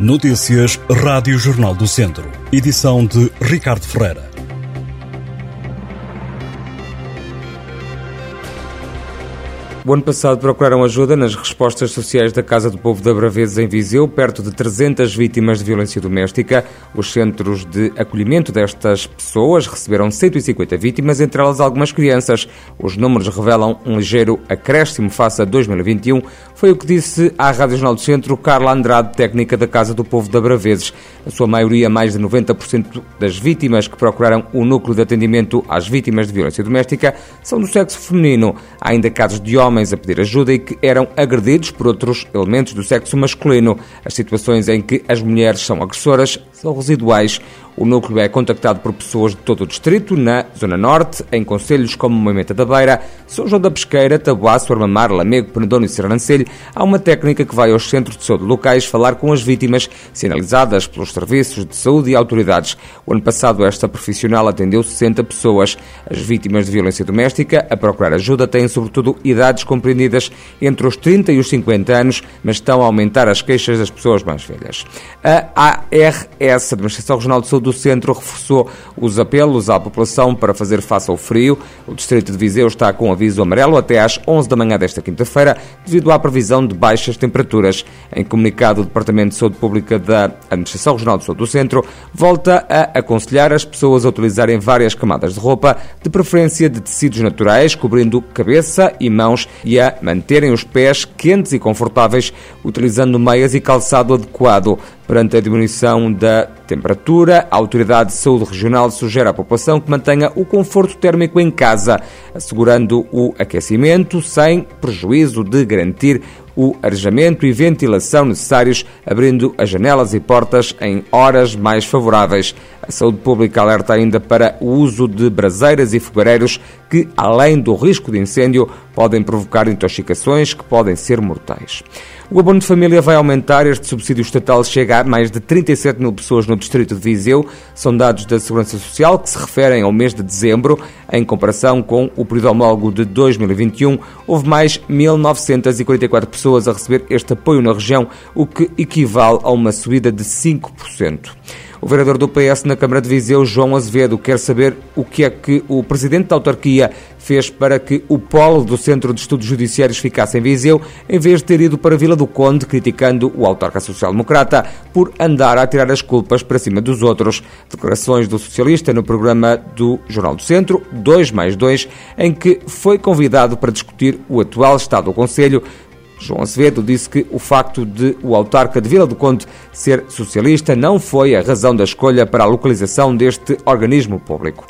Notícias Rádio Jornal do Centro. Edição de Ricardo Ferreira. O ano passado procuraram ajuda nas respostas sociais da Casa do Povo da Braveses em Viseu, perto de 300 vítimas de violência doméstica. Os centros de acolhimento destas pessoas receberam 150 vítimas, entre elas algumas crianças. Os números revelam um ligeiro acréscimo face a 2021. Foi o que disse à Rádio Jornal do Centro Carla Andrade, técnica da Casa do Povo da Braveses. A sua maioria, mais de 90% das vítimas que procuraram o núcleo de atendimento às vítimas de violência doméstica, são do sexo feminino. Há ainda casos de homens homens a pedir ajuda e que eram agredidos por outros elementos do sexo masculino. As situações em que as mulheres são agressoras são residuais. O núcleo é contactado por pessoas de todo o distrito, na Zona Norte, em conselhos como Moimenta da Beira, São João da Pesqueira, Tabuaço, Armamar, Lamego, Penedono e Serrancelho. Há uma técnica que vai aos centros de saúde locais falar com as vítimas, sinalizadas pelos serviços de saúde e autoridades. O ano passado, esta profissional atendeu 60 pessoas. As vítimas de violência doméstica, a procurar ajuda, têm sobretudo idades compreendidas entre os 30 e os 50 anos, mas estão a aumentar as queixas das pessoas mais velhas. A ARS, Administração Regional de Saúde do Centro reforçou os apelos à população para fazer face ao frio. O Distrito de Viseu está com aviso amarelo até às 11 da manhã desta quinta-feira, devido à previsão de baixas temperaturas. Em comunicado, o Departamento de Saúde Pública da Administração Regional de Saúde do Centro volta a aconselhar as pessoas a utilizarem várias camadas de roupa, de preferência de tecidos naturais, cobrindo cabeça e mãos e a manterem os pés quentes e confortáveis, utilizando meias e calçado adequado. Perante a diminuição da temperatura, a Autoridade de Saúde Regional sugere à população que mantenha o conforto térmico em casa, assegurando o aquecimento sem prejuízo de garantir o arejamento e ventilação necessários, abrindo as janelas e portas em horas mais favoráveis. A saúde pública alerta ainda para o uso de braseiras e fogareiros que, além do risco de incêndio, podem provocar intoxicações que podem ser mortais. O abono de família vai aumentar. Este subsídio estatal chega a mais de 37 mil pessoas no distrito de Viseu. São dados da Segurança Social que se referem ao mês de dezembro. Em comparação com o período homólogo de 2021, houve mais 1.944 pessoas a receber este apoio na região, o que equivale a uma subida de 5%. O vereador do PS na Câmara de Viseu, João Azevedo, quer saber o que é que o presidente da autarquia fez para que o polo do Centro de Estudos Judiciários ficasse em Viseu, em vez de ter ido para Vila do Conde, criticando o autarca social-democrata por andar a tirar as culpas para cima dos outros. Declarações do socialista no programa do Jornal do Centro, 2 mais 2, em que foi convidado para discutir o atual estado do Conselho, João Acevedo disse que o facto de o autarca de Vila do Conde ser socialista não foi a razão da escolha para a localização deste organismo público.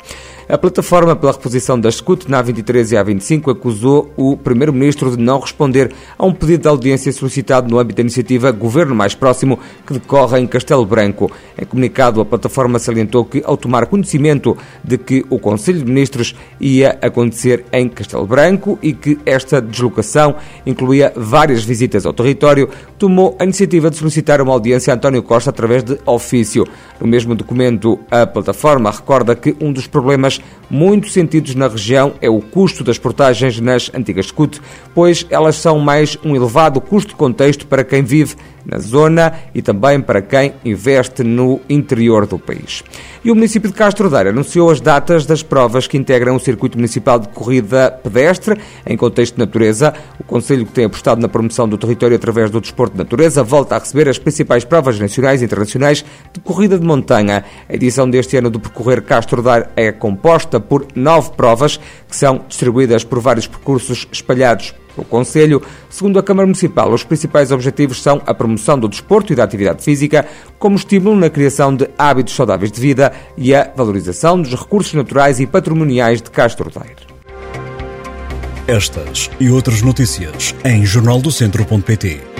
A plataforma pela reposição da SCUT na A23 e A25 acusou o Primeiro-Ministro de não responder a um pedido de audiência solicitado no âmbito da iniciativa Governo Mais Próximo, que decorre em Castelo Branco. Em comunicado, a plataforma salientou que, ao tomar conhecimento de que o Conselho de Ministros ia acontecer em Castelo Branco e que esta deslocação incluía várias visitas ao território, tomou a iniciativa de solicitar uma audiência a António Costa através de ofício. No mesmo documento, a plataforma recorda que um dos problemas muito sentidos na região é o custo das portagens nas antigas SCUT, pois elas são mais um elevado custo de contexto para quem vive na zona e também para quem investe no interior do país. E o município de Castro Daire anunciou as datas das provas que integram o circuito municipal de corrida pedestre em contexto de natureza. O Conselho, que tem apostado na promoção do território através do desporto de natureza, volta a receber as principais provas nacionais e internacionais de corrida de montanha. A edição deste ano do Percorrer Castro Daire é composta por nove provas que são distribuídas por vários percursos espalhados o Conselho, segundo a Câmara Municipal, os principais objetivos são a promoção do desporto e da atividade física, como estímulo na criação de hábitos saudáveis de vida e a valorização dos recursos naturais e patrimoniais de Castro Daire. Estas e outras notícias em jornaldocentro.pt